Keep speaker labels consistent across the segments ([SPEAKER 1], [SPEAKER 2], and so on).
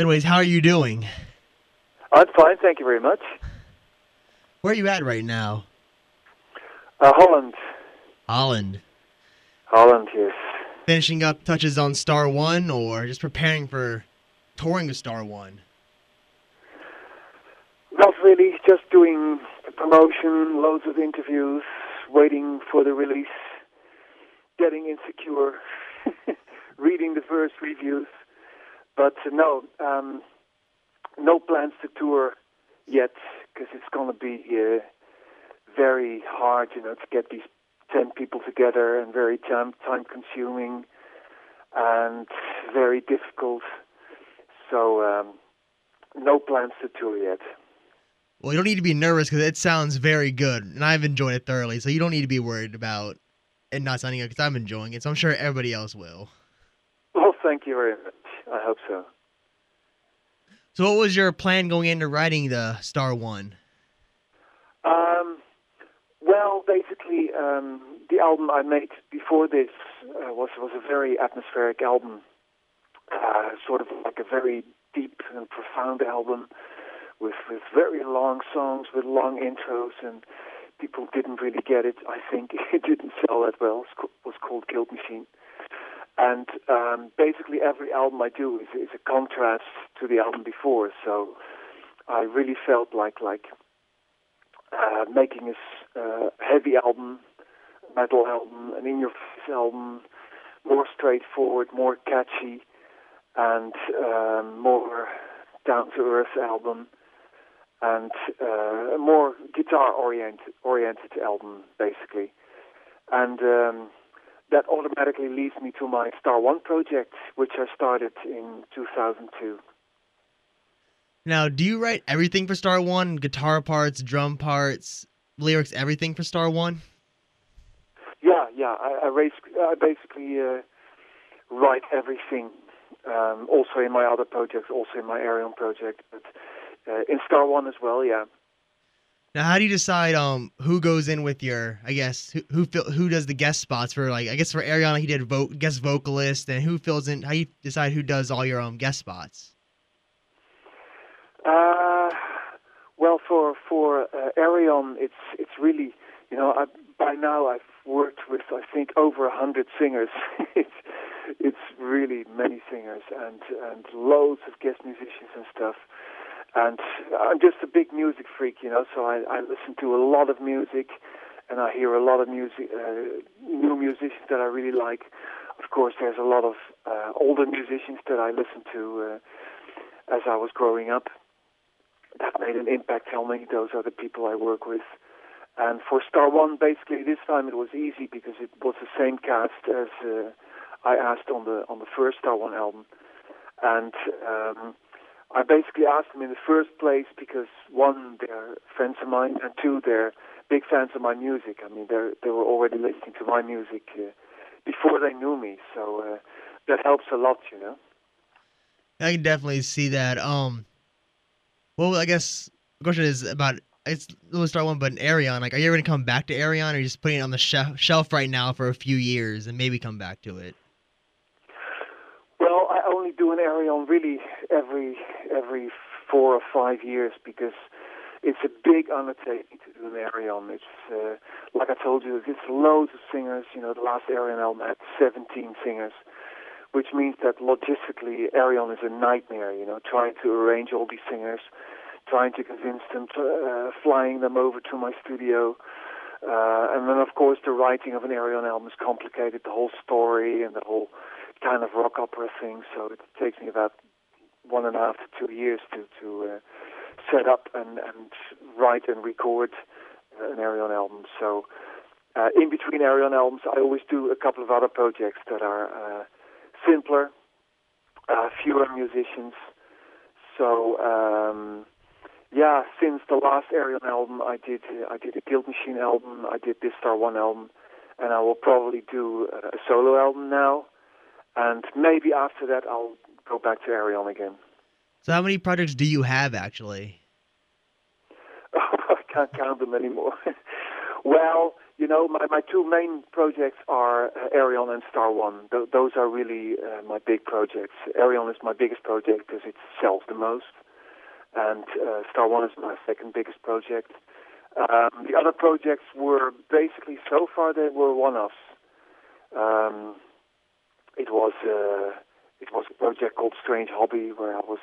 [SPEAKER 1] Anyways, how are you doing?
[SPEAKER 2] I'm fine, thank you very much.
[SPEAKER 1] Where are you at right now?
[SPEAKER 2] Uh, Holland.
[SPEAKER 1] Holland.
[SPEAKER 2] Holland, yes.
[SPEAKER 1] Finishing up touches on Star One, or just preparing for touring with Star One?
[SPEAKER 2] Not really, just doing the promotion, loads of interviews, waiting for the release, getting insecure, reading the first reviews. But uh, no, um, no plans to tour yet because it's going to be uh, very hard, you know, to get these ten people together and very time time consuming and very difficult. So um, no plans to tour yet.
[SPEAKER 1] Well, you don't need to be nervous because it sounds very good, and I've enjoyed it thoroughly. So you don't need to be worried about it not sounding good because I'm enjoying it. So I'm sure everybody else will.
[SPEAKER 2] Well, thank you very much. I hope so.
[SPEAKER 1] So, what was your plan going into writing the Star One?
[SPEAKER 2] Um, well, basically, um, the album I made before this uh, was was a very atmospheric album, uh, sort of like a very deep and profound album with with very long songs with long intros and people didn't really get it. I think it didn't sell that well. It was called Guilt Machine. And um, basically, every album I do is, is a contrast to the album before. So I really felt like like uh, making a uh, heavy album, metal album, an in-your-face album, more straightforward, more catchy, and um, more down-to-earth album, and uh, a more guitar-oriented oriented album, basically. And um, that automatically leads me to my Star One project, which I started in 2002.
[SPEAKER 1] Now, do you write everything for Star One? Guitar parts, drum parts, lyrics, everything for Star One?
[SPEAKER 2] Yeah, yeah. I, I, race, I basically uh, write everything. Um, also in my other projects, also in my Ayreon project, but uh, in Star One as well. Yeah.
[SPEAKER 1] Now, how do you decide um who goes in with your? I guess who who who does the guest spots for like I guess for Ayreon he did vo- guest vocalist and who fills in? How do you decide who does all your um guest spots?
[SPEAKER 2] Uh, well, for for uh, Ayreon, it's it's really you know I, by now I've worked with I think over a hundred singers. it's it's really many singers and and loads of guest musicians and stuff and I'm just a big music freak, you know. So I, I listen to a lot of music, and I hear a lot of music, uh, new musicians that I really like. Of course, there's a lot of uh, older musicians that I listened to uh, as I was growing up. That made an impact on me. Those are the people I work with. And for Star One, basically this time it was easy because it was the same cast as uh, I asked on the on the first Star One album, and. Um, I basically asked them in the first place because one, they're friends of mine, and two, they're big fans of my music. I mean, they they were already listening to my music uh, before they knew me, so uh, that helps a lot, you know.
[SPEAKER 1] I can definitely see that. Um, well, I guess the question is about it's Little Star One, but an Ayreon. Like, are you ever gonna come back to Ayreon, or are you just putting it on the shelf right now for a few years and maybe come back to it?
[SPEAKER 2] Only do an Ayreon really every every four or five years because it's a big undertaking to do an Ayreon. It's uh, like I told you, it's loads of singers. You know, the last Ayreon album had 17 singers, which means that logistically, Ayreon is a nightmare. You know, trying to arrange all these singers, trying to convince them, to, uh, flying them over to my studio. Uh, and then, of course, the writing of an Ayreon album is complicated. The whole story and the whole kind of rock opera thing. So it takes me about one and a half to two years to to uh, set up and and write and record uh, an Ayreon album. So uh, in between Ayreon albums, I always do a couple of other projects that are uh, simpler, uh, fewer musicians. So um, yeah, since the last Ayreon album, I did uh, I did a Guilt Machine album, I did this Star One album, and I will probably do a solo album now. And maybe after that, I'll go back to Ayreon again.
[SPEAKER 1] So how many projects do you have actually?
[SPEAKER 2] I can't count them anymore. Well, you know, my, my two main projects are uh, and Star One. Th- those are really uh, my big projects. Ayreon is my biggest project because it sells the most, and uh, Star One is my second biggest project. Um, the other projects were basically so far they were one-offs. Um, it was uh, it was a project called Strange Hobby where I was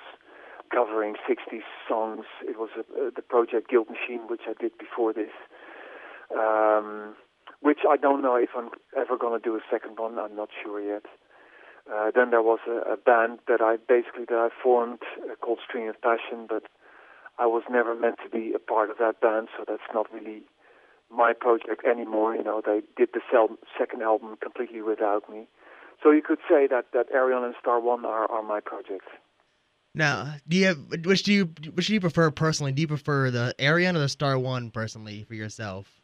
[SPEAKER 2] covering 60 songs. It was a, uh, the project Guilt Machine, which I did before this um, which I don't know if I'm ever going to do a second one. I'm not sure yet. Uh, then there was a, a band that I basically that I formed uh, called Stream of Passion, but I was never meant to be a part of that band, so that's not really my project anymore. You know, they did the sel- second album completely without me. So you could say that that Ayreon and Star One are, are my projects.
[SPEAKER 1] Now, do you have which do you which do you prefer personally? Do you prefer the Ayreon or the Star One personally for yourself?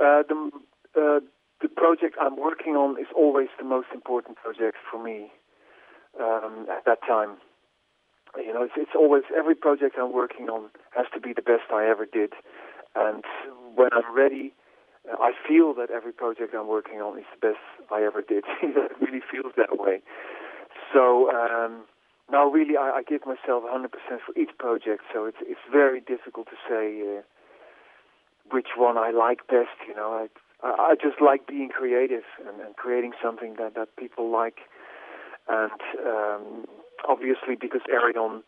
[SPEAKER 2] Uh, the uh, the project I'm working on is always the most important project for me um, at that time. You know, it's, it's always every project I'm working on has to be the best I ever did, and when I'm ready, I feel that every project I'm working on is the best I ever did. it really feels that way. So um, now, really, I, I give myself 100% for each project. So it's it's very difficult to say. Uh, which one I like best. You know, I I just like being creative and, and creating something that that people like, and um, obviously because Ayreon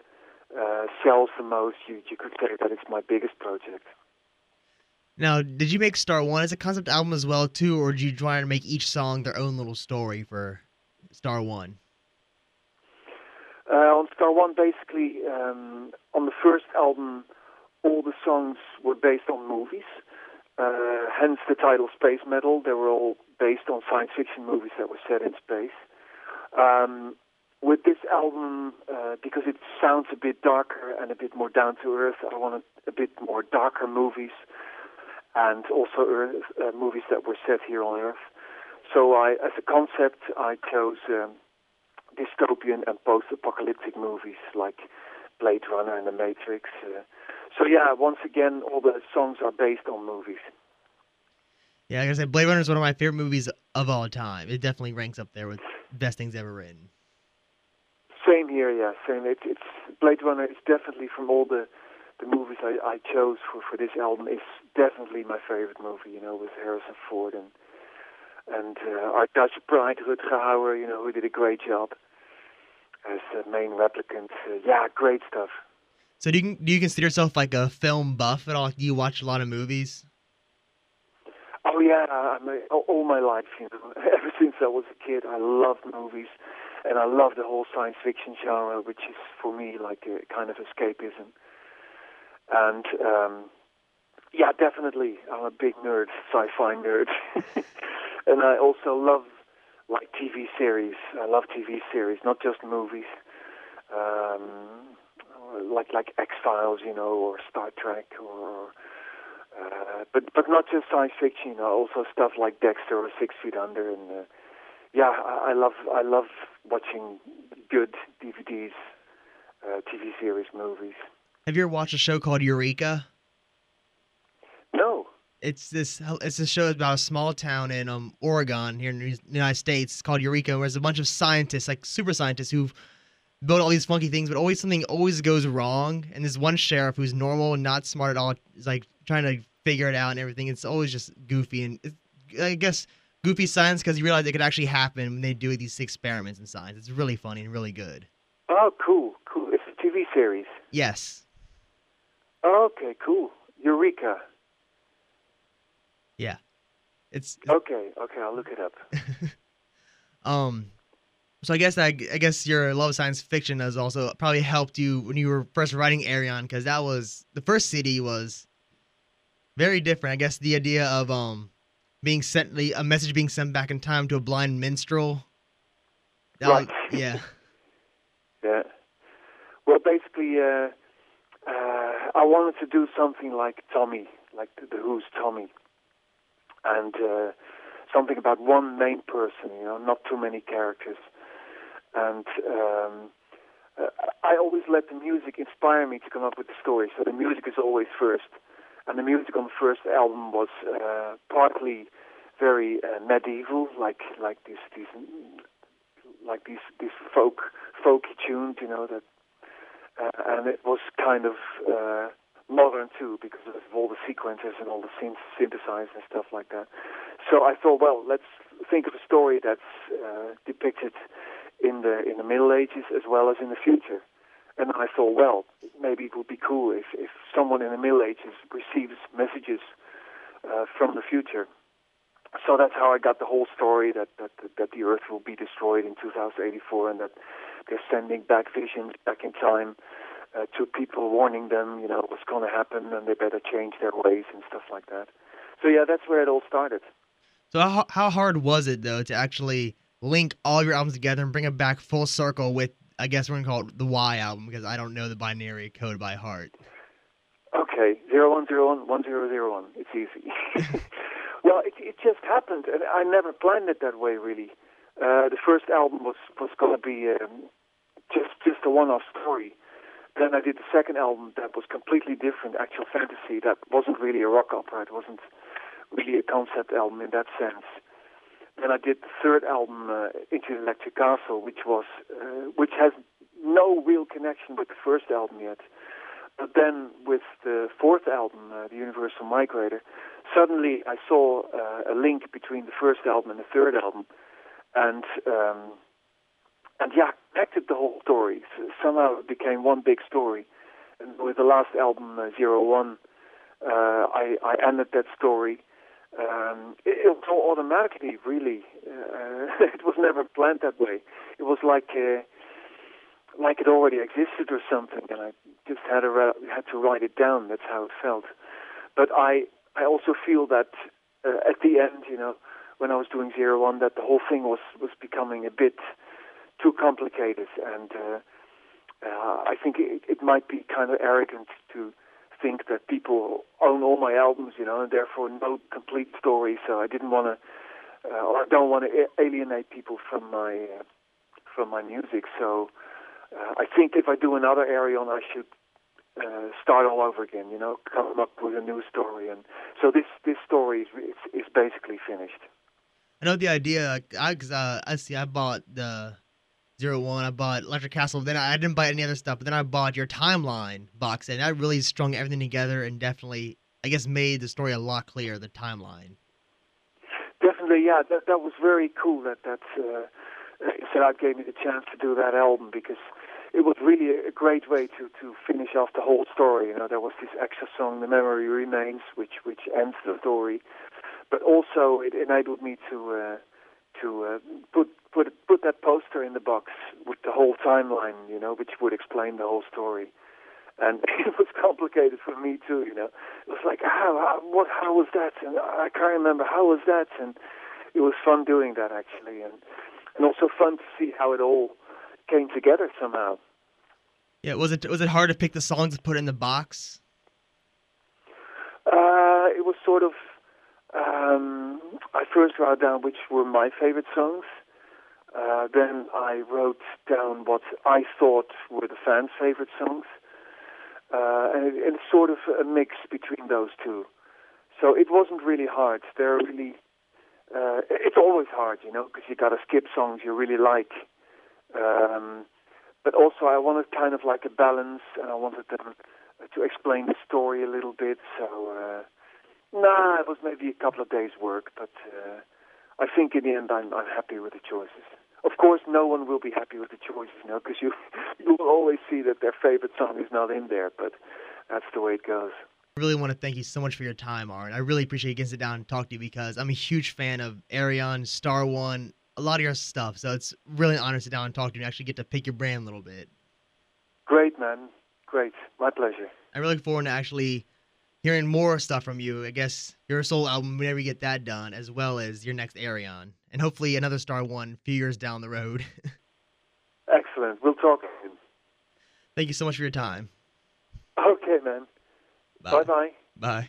[SPEAKER 2] uh, sells the most, you you could say that it's my biggest project.
[SPEAKER 1] Now, did you make Star One as a concept album as well too, or did you try to make each song their own little story for Star One?
[SPEAKER 2] Uh, on Star One, basically, um, on the first album, all the songs were based on movies. Uh, hence the title Space Metal. They were all based on science fiction movies that were set in space. Um, with this album, uh, because it sounds a bit darker and a bit more down to earth, I wanted a bit more darker movies and also earth, uh, movies that were set here on Earth. So I, as a concept, I chose um, dystopian and post-apocalyptic movies like Blade Runner and The Matrix. Uh, so yeah, once again, all the songs are based on movies.
[SPEAKER 1] Yeah, like I said, Blade Runner is one of my favorite movies of all time. It definitely ranks up there with best things ever written.
[SPEAKER 2] Same here, yeah, same. It, it's Blade Runner is definitely from all the the movies I, I chose for for this album. It's definitely my favorite movie. You know, with Harrison Ford and and uh, our Dutch pride Rutger Hauer. You know, who did a great job as the main replicant. Uh, yeah, great stuff.
[SPEAKER 1] So do you do you consider yourself like a film buff at all? Do you watch a lot of movies?
[SPEAKER 2] Oh yeah, I mean, all my life, you know, ever since I was a kid, I loved movies, and I love the whole science fiction genre, which is for me like a kind of escapism. And um, yeah, definitely, I'm a big nerd, sci-fi nerd, and I also love like TV series. I love TV series, not just movies. Um, like like X Files, you know, or Star Trek, or uh, but but not just science fiction, you know, also stuff like Dexter or Six Feet Under, and uh, yeah, I, I love I love watching good DVDs, uh, TV series, movies.
[SPEAKER 1] Have you ever watched a show called Eureka?
[SPEAKER 2] No.
[SPEAKER 1] It's this. It's a show about a small town in um Oregon here in the United States it's called Eureka, where there's a bunch of scientists, like super scientists, who've build all these funky things, but always something always goes wrong. And this one sheriff who's normal and not smart at all is like trying to figure it out and everything. It's always just goofy and I guess goofy science because you realize it could actually happen when they do these experiments in science. It's really funny and really good.
[SPEAKER 2] Oh, cool, cool. It's a TV series.
[SPEAKER 1] Yes.
[SPEAKER 2] Okay, cool. Eureka.
[SPEAKER 1] Yeah. It's,
[SPEAKER 2] it's okay. Okay, I'll look it up.
[SPEAKER 1] um, so I guess I, I guess your love of science fiction has also probably helped you when you were first writing Ayreon because that was the first city was very different. I guess the idea of um being sent a message being sent back in time to a blind minstrel.
[SPEAKER 2] Right.
[SPEAKER 1] Yeah.
[SPEAKER 2] yeah. Well, basically, uh, uh, I wanted to do something like Tommy, like the, Who's Tommy, and uh, something about one main person. You know, not too many characters and um, uh, I always let the music inspire me to come up with the story. So the music is always first, and the music on the first album was uh, partly very uh, medieval, like like these these like these these folk folky tunes, you know that, uh, and it was kind of uh, modern too because of all the sequences and all the synthesizers and stuff like that. So I thought, well, let's think of a story that's uh, depicted in the in the Middle Ages as well as in the future. And I thought, well, maybe it would be cool if, if someone in the Middle Ages receives messages uh, from the future. So that's how I got the whole story that, that that the Earth will be destroyed in 2084 and that they're sending back visions back in time uh, to people, warning them, you know, what's going to happen and they better change their ways and stuff like that. So yeah, that's where it all started.
[SPEAKER 1] So how how hard was it though to actually link all your albums together and bring it back full circle with I guess we're gonna call it the Y album because I don't know the binary code by heart.
[SPEAKER 2] Okay, zero one zero one one zero zero one. It's easy. well, it it just happened, and I never planned it that way. Really, uh, the first album was was gonna be um, just just a one-off story. Then I did the second album that was completely different, actual fantasy. That wasn't really a rock opera. It wasn't really a concept album in that sense. Then I did the third album, uh, Into the Electric Castle, which was uh, which has no real connection with the first album yet. But then with the fourth album, uh, The Universal Migrator, suddenly I saw uh, a link between the first album and the third album, and um, and yeah, connected the whole story. So somehow it became one big story. And with the last album, uh, Zero One, uh, I, I ended that story um, it, it was all automatically, really. Uh, it was never planned that way. It was like uh, like it already existed or something, and I just had to had to write it down. That's how it felt. But I I also feel that uh, at the end, you know, when I was doing Zero One, that the whole thing was was becoming a bit too complicated, and uh, uh, I think it, it might be kind of arrogant to think that people own all my albums, you know, and therefore know complete story. So I didn't want to, uh, or I don't want to alienate people from my uh, from my music. So uh, I think if I do another Ayreon, I should uh, start all over again. You know, come up with a new story. And so this this story is, is basically finished.
[SPEAKER 1] Know the idea. I, cause, uh, I see. I bought the Zero One. I bought Electric Castle. Then I, I didn't buy any other stuff. But then I bought your Timeline box, and that really strung everything together and definitely, I guess, made the story a lot clearer. The timeline.
[SPEAKER 2] Definitely, yeah. That that was very cool. That that uh, Siddharth gave me the chance to do that album because it was really a great way to to finish off the whole story. You know, there was this extra song, "The Memory Remains," which which ends the story, but also it enabled me to. Uh, to uh, put put put that poster in the box with the whole timeline, you know, which would explain the whole story. And it was complicated for me too, you know. It was like, how, how what, how was that? And I can't remember how was that. And it was fun doing that actually, and and also fun to see how it all came together somehow.
[SPEAKER 1] Yeah, was it was it hard to pick the songs to put in the box?
[SPEAKER 2] Uh, it was sort of um, I first wrote down which were my favorite songs. Uh, then I wrote down what I thought were the fans' favorite songs. Uh, and, and sort of a mix between those two. So it wasn't really hard. They're really, uh, it's always hard, you know, because you got to skip songs you really like. Um, but also I wanted kind of like a balance, and I wanted them to explain the story a little bit. So uh, Nah, it was maybe a couple of days' work, but uh, I think in the end I'm, I'm happy with the choices. Of course, no one will be happy with the choices, you know, because you you will always see that their favorite song is not in there, but that's the way it goes.
[SPEAKER 1] I really want to thank you so much for your time, Arn. I really appreciate you getting sit down and talk to you because I'm a huge fan of Ayreon, Star One, a lot of your stuff. So it's really an honor to sit down and talk to you and actually get to pick your brain a little bit.
[SPEAKER 2] Great, man. Great. My pleasure.
[SPEAKER 1] I really look forward to actually hearing more stuff from you. I guess your solo album whenever you get that done, as well as your next Ayreon, and hopefully another Star One a few years down the road.
[SPEAKER 2] Excellent. We'll talk.
[SPEAKER 1] Thank you so much for your time.
[SPEAKER 2] Okay, man. Bye bye.
[SPEAKER 1] Bye.